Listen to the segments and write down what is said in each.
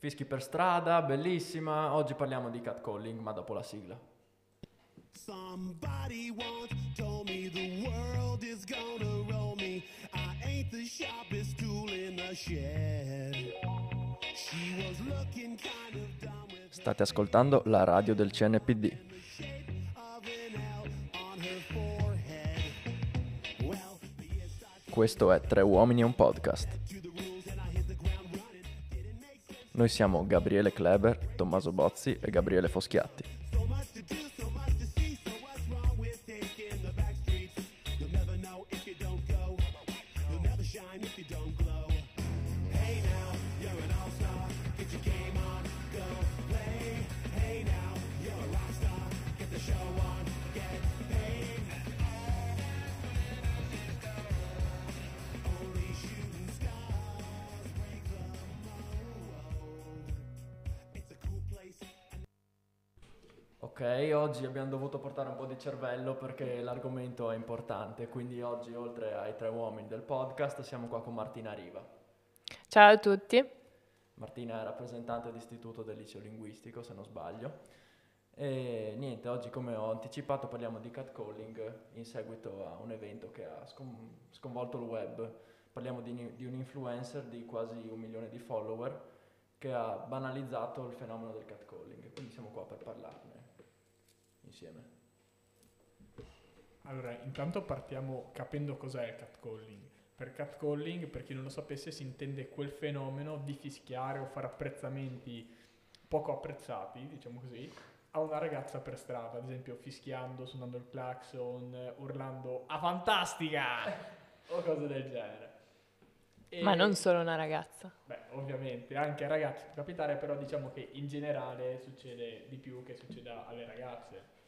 Fischi per strada, bellissima. Oggi parliamo di catcalling, ma dopo la sigla. Somebody once told me the world is gonna roll me. I ain't the sharpest tool in the shed. She was looking kind of dumb with State ascoltando la radio del CNPD. Questo è Tre uomini e un podcast. Noi siamo Gabriele Kleber, Tommaso Bozzi e Gabriele Foschiatti. Ok, oggi abbiamo dovuto portare un po' di cervello perché l'argomento è importante, quindi oggi oltre ai tre uomini del podcast siamo qua con Martina Riva. Ciao a tutti. Martina è rappresentante d'istituto del liceo linguistico, se non sbaglio. E niente, oggi come ho anticipato parliamo di catcalling in seguito a un evento che ha scon- sconvolto il web. Parliamo di, di un influencer di quasi un milione di follower che ha banalizzato il fenomeno del catcalling, quindi siamo qua per parlarne insieme? Allora, intanto partiamo capendo cos'è il catcalling. Per catcalling, per chi non lo sapesse, si intende quel fenomeno di fischiare o fare apprezzamenti poco apprezzati, diciamo così, a una ragazza per strada, ad esempio fischiando, suonando il clacson, urlando "A fantastica!" o cose del genere. E Ma non solo una ragazza. Beh, ovviamente, anche a ragazzi può capitare, però diciamo che in generale succede di più che succeda alle ragazze.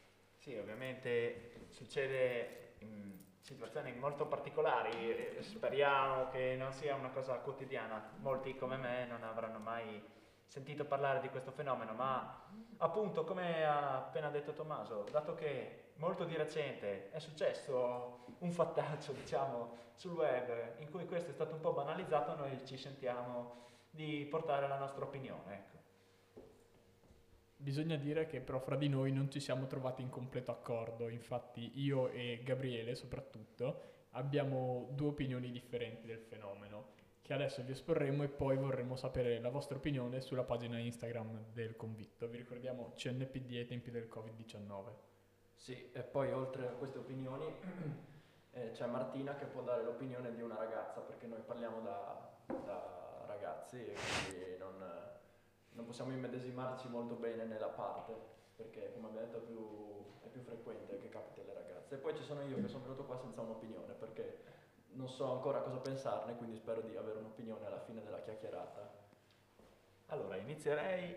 Sì, ovviamente succede in situazioni molto particolari, speriamo che non sia una cosa quotidiana, molti come me non avranno mai sentito parlare di questo fenomeno, ma appunto come ha appena detto Tommaso, dato che molto di recente è successo un fattaccio diciamo sul web in cui questo è stato un po' banalizzato, noi ci sentiamo di portare la nostra opinione. Ecco. Bisogna dire che però fra di noi non ci siamo trovati in completo accordo, infatti io e Gabriele soprattutto abbiamo due opinioni differenti del fenomeno che adesso vi esporremo e poi vorremmo sapere la vostra opinione sulla pagina Instagram del convitto. Vi ricordiamo CNPD ai tempi del Covid-19. Sì, e poi oltre a queste opinioni eh, c'è Martina che può dare l'opinione di una ragazza perché noi parliamo da, da ragazzi e quindi non possiamo immedesimarci molto bene nella parte, perché come abbiamo detto è più, è più frequente che capiti alle ragazze. E poi ci sono io che sono venuto qua senza un'opinione, perché non so ancora cosa pensarne, quindi spero di avere un'opinione alla fine della chiacchierata. Allora, inizierei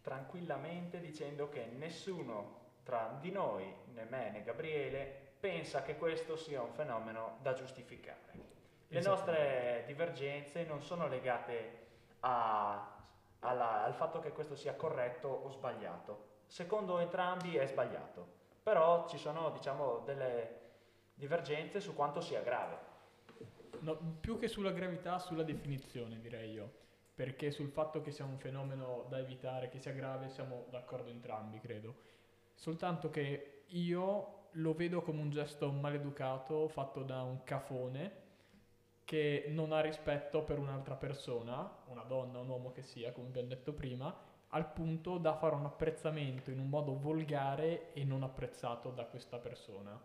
tranquillamente dicendo che nessuno tra di noi, né me né Gabriele, pensa che questo sia un fenomeno da giustificare. Le nostre divergenze non sono legate a alla, al fatto che questo sia corretto o sbagliato. Secondo entrambi è sbagliato, però ci sono diciamo, delle divergenze su quanto sia grave. No, più che sulla gravità, sulla definizione direi io, perché sul fatto che sia un fenomeno da evitare, che sia grave, siamo d'accordo entrambi, credo. Soltanto che io lo vedo come un gesto maleducato fatto da un cafone che non ha rispetto per un'altra persona, una donna, un uomo che sia, come abbiamo detto prima, al punto da fare un apprezzamento in un modo volgare e non apprezzato da questa persona.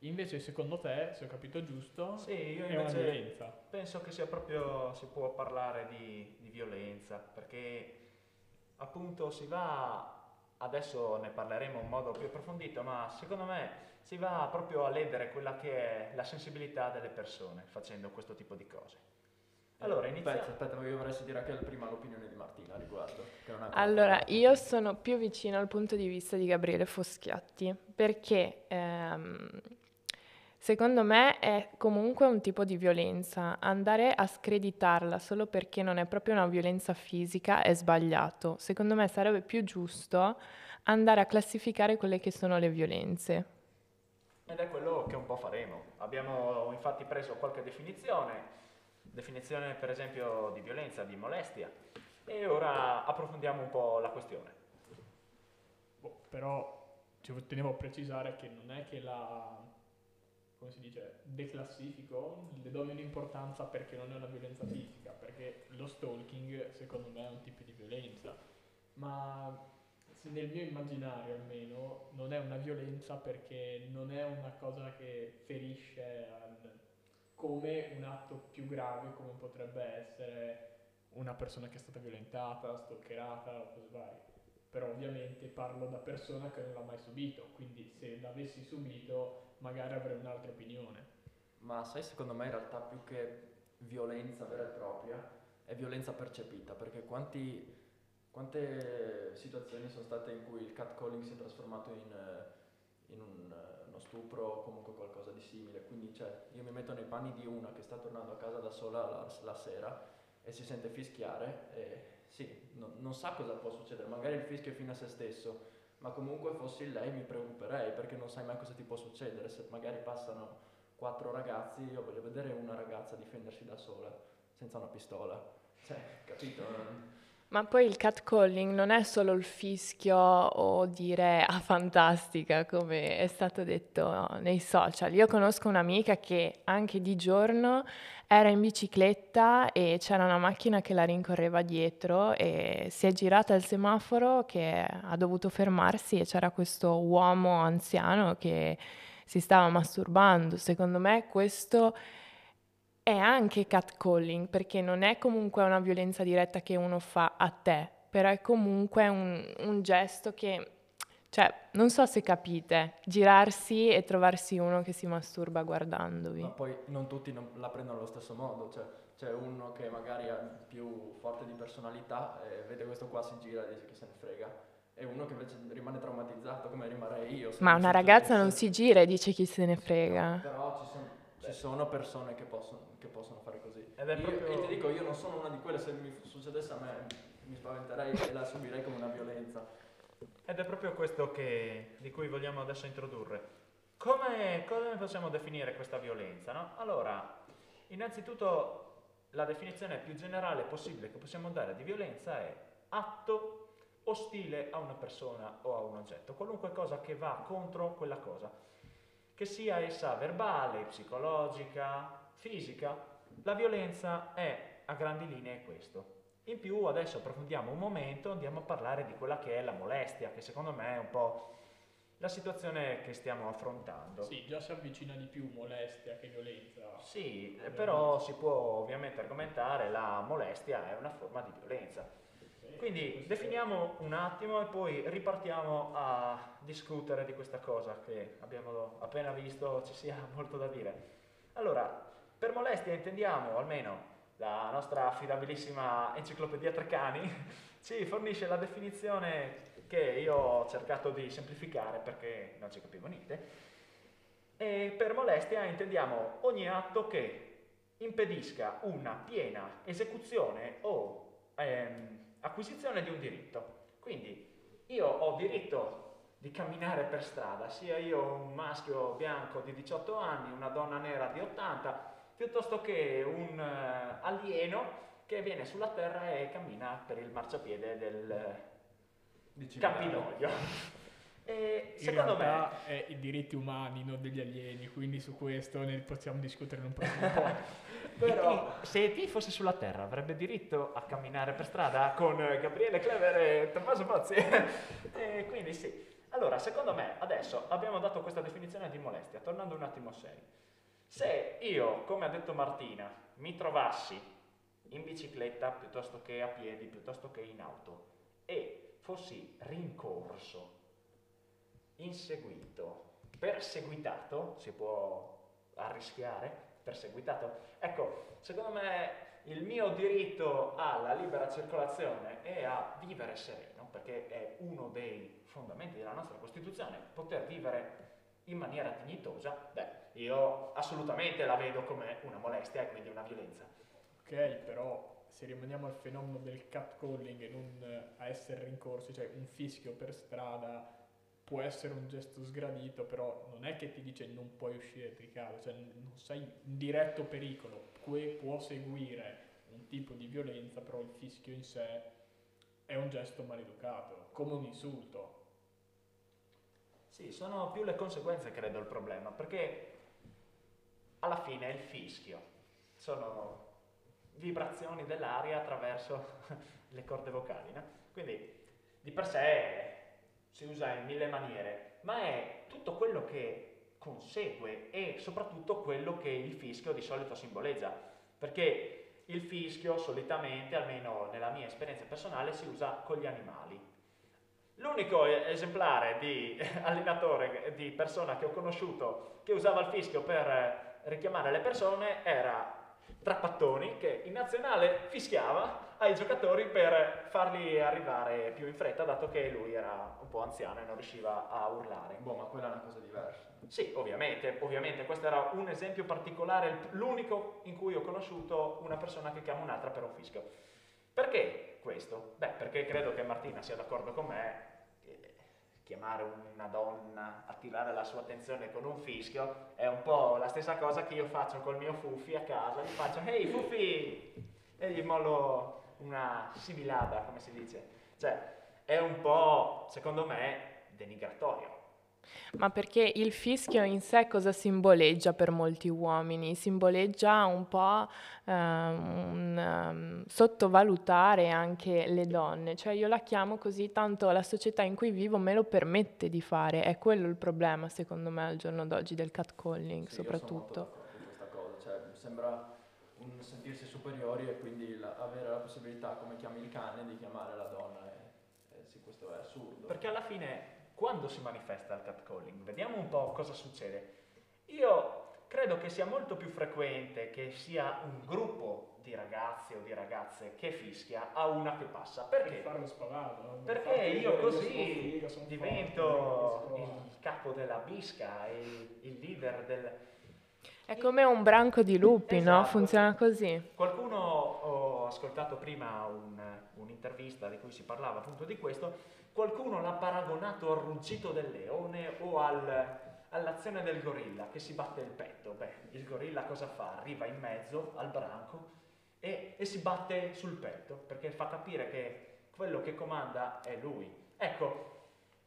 Invece, secondo te, se ho capito giusto, sì, io è una violenza. Penso che sia proprio, si può parlare di, di violenza, perché appunto si va, adesso ne parleremo in modo più approfondito, ma secondo me si va proprio a ledere quella che è la sensibilità delle persone facendo questo tipo di cose. Allora, iniziamo. Aspetta, aspetta, io vorrei sentire anche prima l'opinione di Martina a riguardo. allora, io sono più vicino al punto di vista di Gabriele Foschiatti, perché ehm, secondo me è comunque un tipo di violenza. Andare a screditarla solo perché non è proprio una violenza fisica è sbagliato. Secondo me sarebbe più giusto andare a classificare quelle che sono le violenze. Ed è quello che un po' faremo. Abbiamo infatti preso qualche definizione, definizione per esempio di violenza, di molestia, E ora approfondiamo un po' la questione. Boh, però ci tenevo a precisare che non è che la, come si dice, declassifico, le do meno importanza perché non è una violenza fisica, perché lo stalking secondo me è un tipo di violenza, ma nel mio immaginario almeno non è una violenza perché non è una cosa che ferisce al, come un atto più grave come potrebbe essere una persona che è stata violentata, stalkerata o cose varie. Però ovviamente parlo da persona che non l'ha mai subito, quindi se l'avessi subito magari avrei un'altra opinione. Ma sai, secondo me in realtà più che violenza vera e propria, è violenza percepita, perché quanti, quante situazioni sono state in cui il catcalling si è trasformato in, in un, uno stupro o comunque qualcosa di simile. Quindi cioè, io mi metto nei panni di una che sta tornando a casa da sola la, la sera e si sente fischiare e sì, no, non sa cosa può succedere, magari il fischio è fine a se stesso, ma comunque fossi lei mi preoccuperei perché non sai mai cosa ti può succedere, se magari passano quattro ragazzi, io voglio vedere una ragazza difendersi da sola, senza una pistola, cioè, capito? Ma poi il catcalling non è solo il fischio o dire ah fantastica come è stato detto nei social. Io conosco un'amica che anche di giorno era in bicicletta e c'era una macchina che la rincorreva dietro e si è girata al semaforo che ha dovuto fermarsi e c'era questo uomo anziano che si stava masturbando. Secondo me questo è anche catcalling perché non è comunque una violenza diretta che uno fa a te, però è comunque un, un gesto che, cioè, non so se capite, girarsi e trovarsi uno che si masturba guardandovi. Ma poi non tutti non la prendono allo stesso modo, cioè c'è uno che magari è più forte di personalità e vede questo qua si gira e dice che se ne frega e uno che invece rimane traumatizzato come rimarrei io. Ma una ragazza non si gira e dice chi se ne frega. Però ci sono, ci sono persone che possono che possono fare così. Ed è io, proprio- E ti dico, io non sono una di quelle, se mi succedesse a me mi spaventerei e la subirei come una violenza. Ed è proprio questo che, di cui vogliamo adesso introdurre. Come, come possiamo definire questa violenza? No? Allora, innanzitutto la definizione più generale possibile che possiamo dare di violenza è atto ostile a una persona o a un oggetto, qualunque cosa che va contro quella cosa, che sia essa verbale, psicologica, fisica, la violenza è a grandi linee questo. In più adesso approfondiamo un momento, andiamo a parlare di quella che è la molestia, che secondo me è un po' la situazione che stiamo affrontando. Sì, già si avvicina di più molestia che violenza. Sì, eh, però si può ovviamente argomentare la molestia è una forma di violenza. Sì, Quindi definiamo un attimo e poi ripartiamo a discutere di questa cosa che abbiamo appena visto, ci sia molto da dire. Allora, per molestia intendiamo, almeno la nostra affidabilissima enciclopedia Treccani, ci fornisce la definizione che io ho cercato di semplificare perché non ci capivo niente. E per molestia intendiamo ogni atto che impedisca una piena esecuzione o ehm, acquisizione di un diritto. Quindi io ho diritto di camminare per strada, sia io un maschio bianco di 18 anni, una donna nera di 80, piuttosto che un eh, alieno che viene sulla terra e cammina per il marciapiede del eh. Campinoglio. E In secondo me è i diritti umani, non degli alieni, quindi su questo ne possiamo discutere in un prossimo podcast. Però se E.T. fosse sulla Terra avrebbe diritto a camminare per strada con eh, Gabriele Clever e Tommaso Pozzi. e quindi sì. Allora, secondo me, adesso abbiamo dato questa definizione di molestia, tornando un attimo seri. Se io, come ha detto Martina, mi trovassi in bicicletta piuttosto che a piedi, piuttosto che in auto, e fossi rincorso, inseguito, perseguitato, si può arrischiare, perseguitato. Ecco, secondo me il mio diritto alla libera circolazione e a vivere sereno, perché è uno dei fondamenti della nostra Costituzione, poter vivere in maniera dignitosa, beh, io assolutamente la vedo come una molestia e quindi una violenza. Ok, però se rimaniamo al fenomeno del catcalling e non eh, a essere rincorsi, cioè un fischio per strada può essere un gesto sgradito, però non è che ti dice non puoi uscire di casa, cioè non sei in diretto pericolo, que può seguire un tipo di violenza, però il fischio in sé è un gesto maleducato, come un insulto. Sì, sono più le conseguenze, credo, il problema, perché alla fine il fischio sono vibrazioni dell'aria attraverso le corde vocali, no? Quindi di per sé si usa in mille maniere, ma è tutto quello che consegue e soprattutto quello che il fischio di solito simboleggia, perché il fischio solitamente, almeno nella mia esperienza personale, si usa con gli animali. L'unico esemplare di allenatore, di persona che ho conosciuto che usava il fischio per richiamare le persone era Trappattoni che in nazionale fischiava ai giocatori per farli arrivare più in fretta dato che lui era un po' anziano e non riusciva a urlare. Boh, ma quella è una cosa diversa. Sì, ovviamente, ovviamente, questo era un esempio particolare, l'unico in cui ho conosciuto una persona che chiama un'altra per un fischio. Perché questo? Beh, perché credo che Martina sia d'accordo con me chiamare una donna, attirare la sua attenzione con un fischio, è un po' la stessa cosa che io faccio col mio Fufi a casa, gli faccio «Ehi Fufi!» e gli mollo una similada, come si dice. Cioè, è un po', secondo me, denigratorio. Ma perché il fischio in sé cosa simboleggia per molti uomini? Simboleggia un po' um, un, um, sottovalutare anche le donne, cioè io la chiamo così tanto la società in cui vivo me lo permette di fare, è quello il problema secondo me al giorno d'oggi del catcalling Sì, soprattutto. Cosa, cioè mi sembra un sentirsi superiori e quindi la- avere la possibilità, come chiami il cane, di chiamare la donna. E, e sì, questo è assurdo. Perché alla fine, quando si manifesta il catcalling, vediamo un po' cosa succede. Io credo che sia molto più frequente che sia un gruppo di ragazzi o di ragazze che fischia a una che passa. Per Perché? no? Per Perché farti io così sono divento forte, il capo della bisca, il, il leader del... È come un branco di lupi, no? Esatto. Funziona così. Qualcuno, ascoltato prima un- un'intervista di cui si parlava appunto di questo, qualcuno l'ha paragonato al ruggito del leone o al- all'azione del gorilla che si batte il petto. Beh, il gorilla cosa fa? Arriva in mezzo al branco e, e si batte sul petto perché fa capire che quello che comanda è lui. Ecco,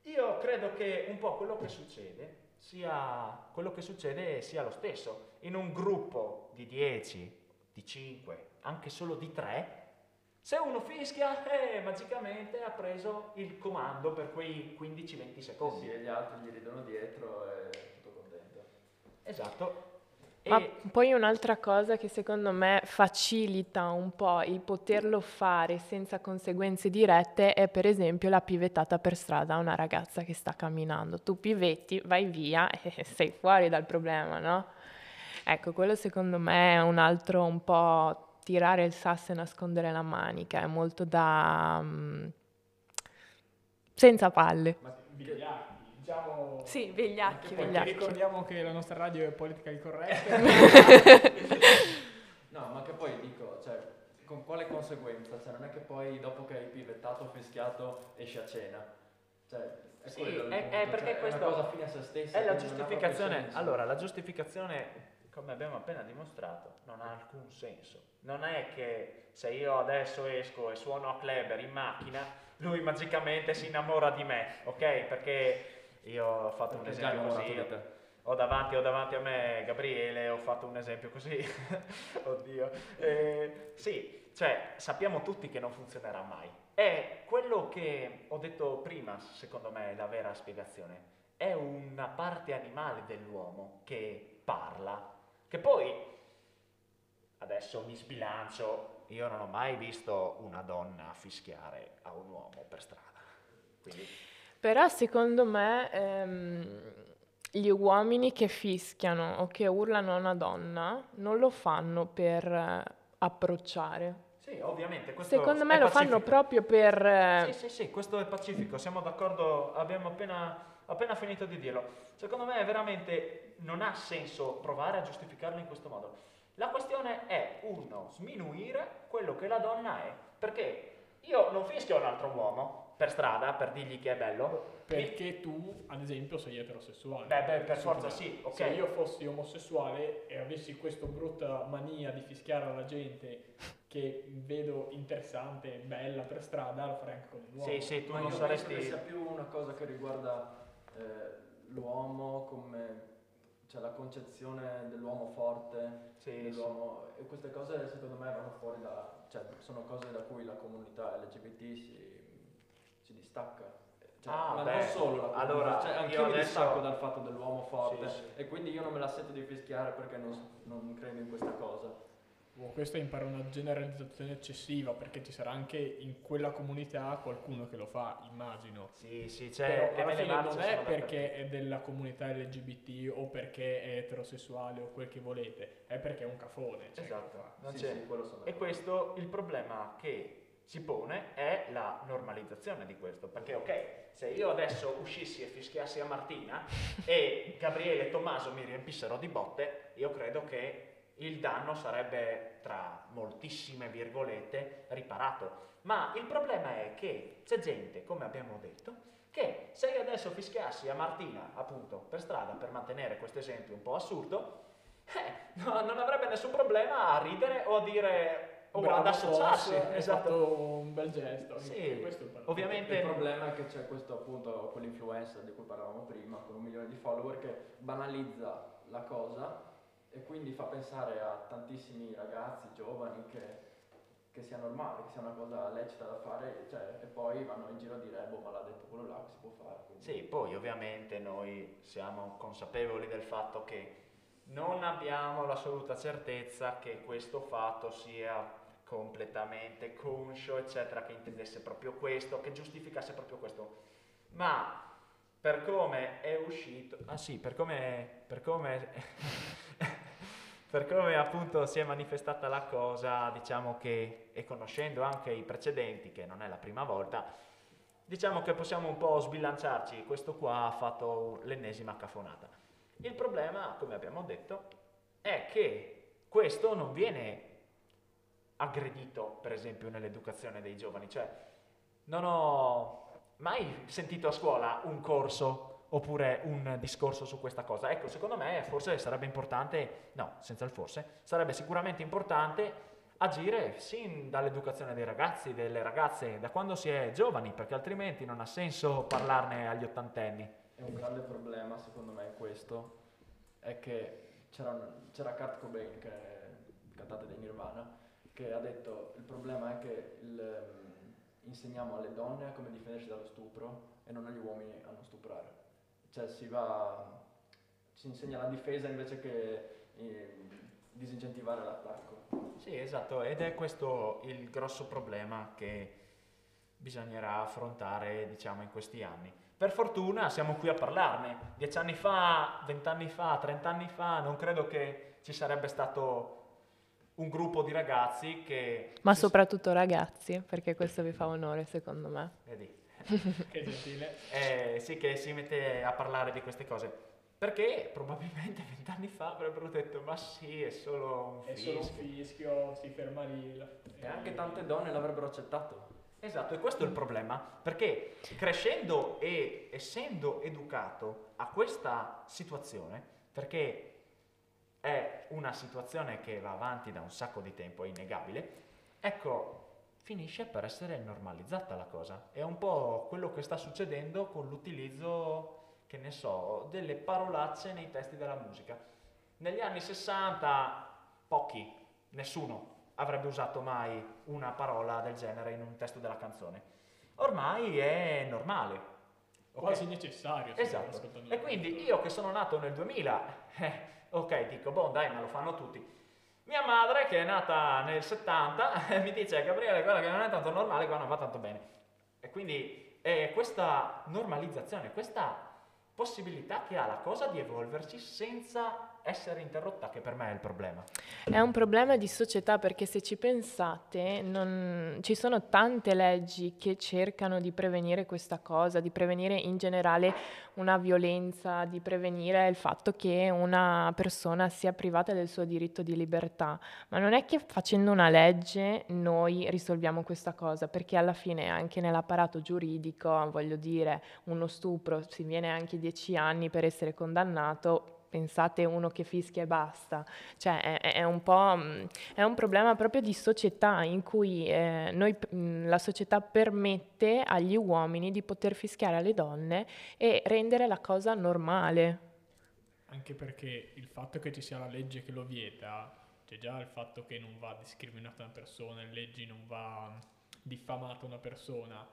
io credo che un po' quello che succede sia quello che succede sia lo stesso. In un gruppo di 10, di 5, anche solo di 3, se uno fischia, eh, magicamente ha preso il comando per quei 15-20 Sì, secondi. sì, e gli altri gli ridono dietro e tutto contento. Esatto. E Ma poi un'altra cosa che secondo me facilita un po' il poterlo fare senza conseguenze dirette è per esempio la pivettata per strada a una ragazza che sta camminando. Tu pivetti, vai via e sei fuori dal problema, no? Ecco, quello secondo me è un altro un po' tirare il sasso e nascondere la manica, è molto da... mm, senza palle. Ma vigliacchi, diciamo... Sì, vigliacchi, Perché vigliacchi. ricordiamo che la nostra radio è politica corretta. No, ma che poi dico, cioè, con quale conseguenza? Cioè, non è che poi dopo che hai pivettato, fischiato, esci a cena. Cioè, è Sì, quello il è- è perché cioè, questo è una cosa fine a se stessa. è la giustificazione. Allora, la giustificazione, come abbiamo appena dimostrato, non ha alcun senso. Non è che se io adesso esco e suono a Kleber in macchina, lui magicamente si innamora di me, ok? Perché io ho fatto un Perché già esempio così. di te. Ho davanti, ho davanti a me Gabriele, ho fatto un esempio così. Oddio. Eh, sì, cioè sappiamo tutti che non funzionerà mai. È quello che ho detto prima, secondo me, è la vera spiegazione. È una parte animale dell'uomo che parla, che poi, adesso mi sbilancio, io non ho mai visto una donna fischiare a un uomo per strada. Quindi, Però secondo me ehm, gli uomini che fischiano o che urlano a una donna non lo fanno per eh, approcciare. sì, ovviamente. Questo Secondo è me lo fanno proprio per... eh, Sì, sì, sì, questo è pacifico, siamo d'accordo, abbiamo appena, appena finito di dirlo. Secondo me veramente non ha senso provare a giustificarlo in questo modo. La questione è, uno, sminuire quello che la donna è. Perché io non fischio un altro uomo per strada per dirgli che è bello. Perché tu, ad esempio, sei eterosessuale. Beh, beh, per forza sì, ok. Se io fossi omosessuale e avessi questa brutta mania di fischiare alla gente che vedo interessante, bella per strada, lo farei anche con l'uomo. Sì, sì, tu Ma non io saresti... penso che sia più una cosa che riguarda eh, l'uomo come cioè la concezione dell'uomo forte, Sì, sì. dell'uomo e queste cose secondo me vanno fuori da cioè sono cose da cui la comunità LGBT si, si distacca. Cioè, Ah, ma beh, non solo allora, cioè, io anche io mi adesso- distacco dal fatto dell'uomo forte Sì, sì. e quindi io non me la sento di fischiare perché non, non credo in questa cosa. Oh, questo impara una generalizzazione eccessiva perché ci sarà anche in quella comunità qualcuno che lo fa, immagino. Sì, sì, cioè, Però alla fine non è perché è della comunità LGBT o perché è eterosessuale o quel che volete, è perché è un cafone. cioè, Esatto, Sì, c'è. sì, E questo, il problema che si pone è la normalizzazione di questo, perché ok, se io adesso uscissi e fischiassi a Martina e Gabriele e Tommaso mi riempissero di botte, io credo che il danno sarebbe, tra moltissime virgolette, riparato. Ma il problema è che c'è gente, come abbiamo detto, che se io adesso fischiassi a Martina, appunto, per strada, per mantenere questo esempio un po' assurdo, eh, no- non avrebbe nessun problema a ridere o a dire o Bravo, ad associarsi. Fox, esatto. un bel gesto. Sì, questo è il problema. ovviamente- Il problema è che c'è questo appunto quell'influencer di cui parlavamo prima, con un milione di follower, che banalizza la cosa e quindi fa pensare a tantissimi ragazzi giovani che, che sia normale, che sia una cosa lecita da fare, cioè, e poi vanno in giro a dire, boh, ma l'ha detto quello là, che si può fare. quindi- Sì, poi ovviamente noi siamo consapevoli del fatto che non abbiamo l'assoluta certezza che questo fatto sia completamente conscio, eccetera, che intendesse proprio questo, che giustificasse proprio questo. Ma per come è uscito, ah sì, per come, per come, per come appunto si è manifestata la cosa, diciamo che, e conoscendo anche i precedenti, che non è la prima volta, diciamo che possiamo un po' sbilanciarci, questo qua ha fatto l'ennesima cafonata. Il problema, come abbiamo detto, è che questo non viene aggredito, per esempio, nell'educazione dei giovani, cioè non ho mai sentito a scuola un corso oppure un discorso su questa cosa. Ecco, secondo me forse sarebbe importante, no, senza il forse, sarebbe sicuramente importante agire sin dall'educazione dei ragazzi, delle ragazze, da quando si è giovani, perché altrimenti non ha senso parlarne agli ottantenni. E un grande problema secondo me questo è che c'era, un- c'era Kurt Cobain, che è cantante dei Nirvana, che ha detto il problema è che il, ehm, insegniamo alle donne come difendersi dallo stupro e non agli uomini a non stuprare. Cioè si va, si insegna la difesa invece che eh, disincentivare l'attacco. Sì, esatto, ed è questo il grosso problema che bisognerà affrontare, diciamo, in questi anni. Per fortuna siamo qui a parlarne. Dieci anni fa, vent'anni fa, trent'anni fa, non credo che ci sarebbe stato un gruppo di ragazzi che... Ma soprattutto ragazzi, perché questo vi fa onore secondo me. Vedi, Che gentile. eh, sì, che si mette a parlare di queste cose. Perché probabilmente vent'anni fa avrebbero detto, ma sì, è solo un È solo un fischio. fischio, si ferma lì. la- E anche tante donne l'avrebbero accettato. Esatto, e questo è il problema, perché crescendo e essendo educato a questa situazione, perché è una situazione che va avanti da un sacco di tempo, è innegabile, ecco, finisce per essere normalizzata la cosa. È un po' quello che sta succedendo con l'utilizzo, che ne so, delle parolacce nei testi della musica. Negli anni 60 pochi, nessuno avrebbe usato mai una parola del genere in un testo della canzone. Ormai è normale. ok? Quasi necessario. Esatto. E quindi io che sono nato nel 2000, eh, ok, dico, boh, dai, ma lo fanno tutti. Mia madre, che è nata nel 70, mi dice, Gabriele, guarda che non è tanto normale, qua non va tanto bene. E quindi è questa normalizzazione, questa possibilità che ha la cosa di evolverci senza essere interrotta, che per me è il problema. È un problema di società perché se ci pensate non- ci sono tante leggi che cercano di prevenire questa cosa, di prevenire in generale una violenza, di prevenire il fatto che una persona sia privata del suo diritto di libertà, ma non è che facendo una legge noi risolviamo questa cosa, perché alla fine anche nell'apparato giuridico, voglio dire, uno stupro si viene anche dieci anni per essere condannato, pensate uno che fischia e basta. Cioè è, è un po' mm, è un problema proprio di società in cui eh, noi, mm, la società permette agli uomini di poter fischiare alle donne e rendere la cosa normale. Anche perché il fatto che ci sia la legge che lo vieta, c'è già il fatto che non va discriminata una persona, in leggi non va diffamata una persona,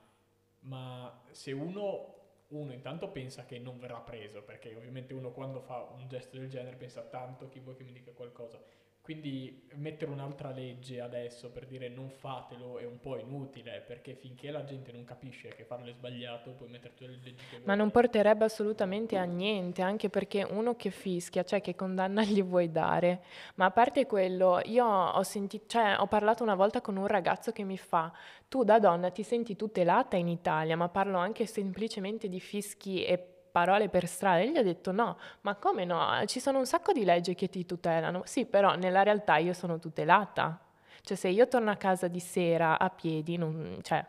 ma se uno uno intanto pensa che non verrà preso, perché ovviamente uno quando fa un gesto del genere pensa tanto chi vuoi che mi dica qualcosa. Quindi mettere un'altra legge adesso per dire non fatelo è un po' inutile, perché finché la gente non capisce che farlo è sbagliato, puoi metterci le leggi che vuoi. Ma non porterebbe assolutamente a niente, anche perché uno che fischia, cioè che condanna gli vuoi dare. Ma a parte quello, io ho sentito, cioè ho parlato una volta con un ragazzo che mi fa, tu da donna ti senti tutelata in Italia, ma parlo anche semplicemente di fischi e parole per strada. E gli ho detto no, ma come no? Ci sono un sacco di leggi che ti tutelano. Sì, però nella realtà io sono tutelata. Cioè se io torno a casa di sera a piedi, non, cioè,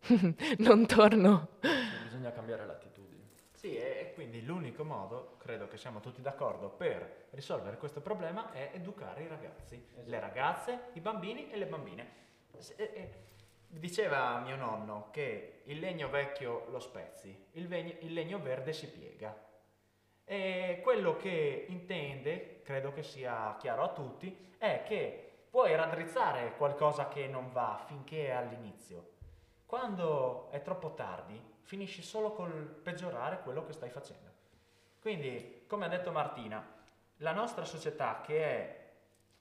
non torno. Bisogna cambiare l'attitudine. Sì, e quindi l'unico modo, credo che siamo tutti d'accordo, per risolvere questo problema è educare i ragazzi, esatto. le ragazze, i bambini e le bambine. Diceva mio nonno che il legno vecchio lo spezzi, il, vegno, il legno verde si piega. E quello che intende, credo che sia chiaro a tutti, è che puoi raddrizzare qualcosa che non va finché è all'inizio. Quando è troppo tardi, finisci solo col peggiorare quello che stai facendo. Quindi, come ha detto Martina, la nostra società che è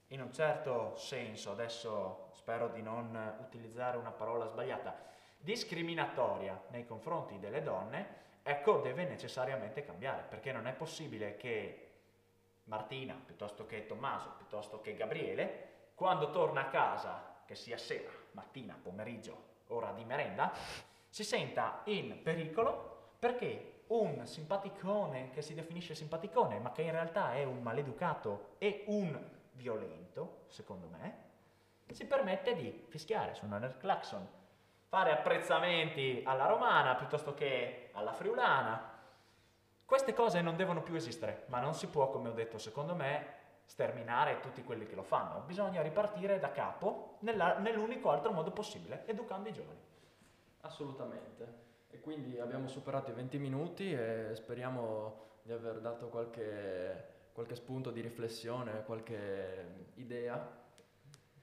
in un certo senso, adesso spero di non utilizzare una parola sbagliata, discriminatoria nei confronti delle donne, ecco, deve necessariamente cambiare, perché non è possibile che Martina, piuttosto che Tommaso, piuttosto che Gabriele, quando torna a casa, che sia sera, mattina, pomeriggio, ora di merenda, si senta in pericolo perché un simpaticone che si definisce simpaticone, ma che in realtà è un maleducato e un violento, secondo me, si permette di fischiare, suonare il clacson, fare apprezzamenti alla romana piuttosto che alla friulana. Queste cose non devono più esistere, ma non si può, come ho detto, secondo me, sterminare tutti quelli che lo fanno. Bisogna ripartire da capo nella, nell'unico altro modo possibile, educando i giovani. Assolutamente. E quindi abbiamo superato i 20 minuti e speriamo di aver dato qualche qualche spunto di riflessione, qualche idea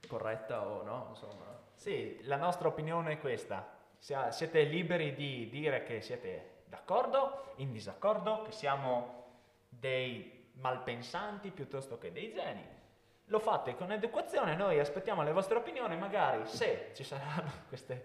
corretta o no, insomma. Sì, la nostra opinione è questa. Siete liberi di dire che siete d'accordo, in disaccordo, che siamo dei malpensanti piuttosto che dei geni. Lo fate con educazione, noi aspettiamo le vostre opinioni, magari se ci saranno queste,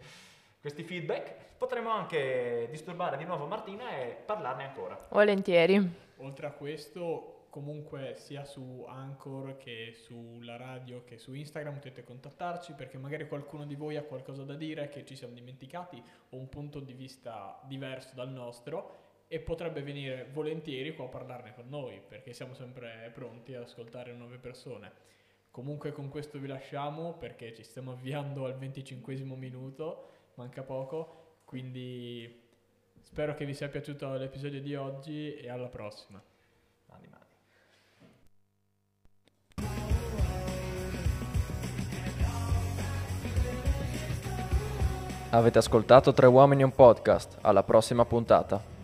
questi feedback potremo anche disturbare di nuovo Martina e parlarne ancora. Volentieri. Oltre a questo, comunque sia su Anchor che sulla radio che su Instagram potete contattarci perché magari qualcuno di voi ha qualcosa da dire che ci siamo dimenticati o un punto di vista diverso dal nostro e potrebbe venire volentieri qua a parlarne con noi perché siamo sempre pronti ad ascoltare nuove persone. Comunque con questo vi lasciamo perché ci stiamo avviando al 25 minuto, manca poco, quindi spero che vi sia piaciuto l'episodio di oggi e alla prossima. Avete ascoltato Tre Uomini un podcast, alla prossima puntata.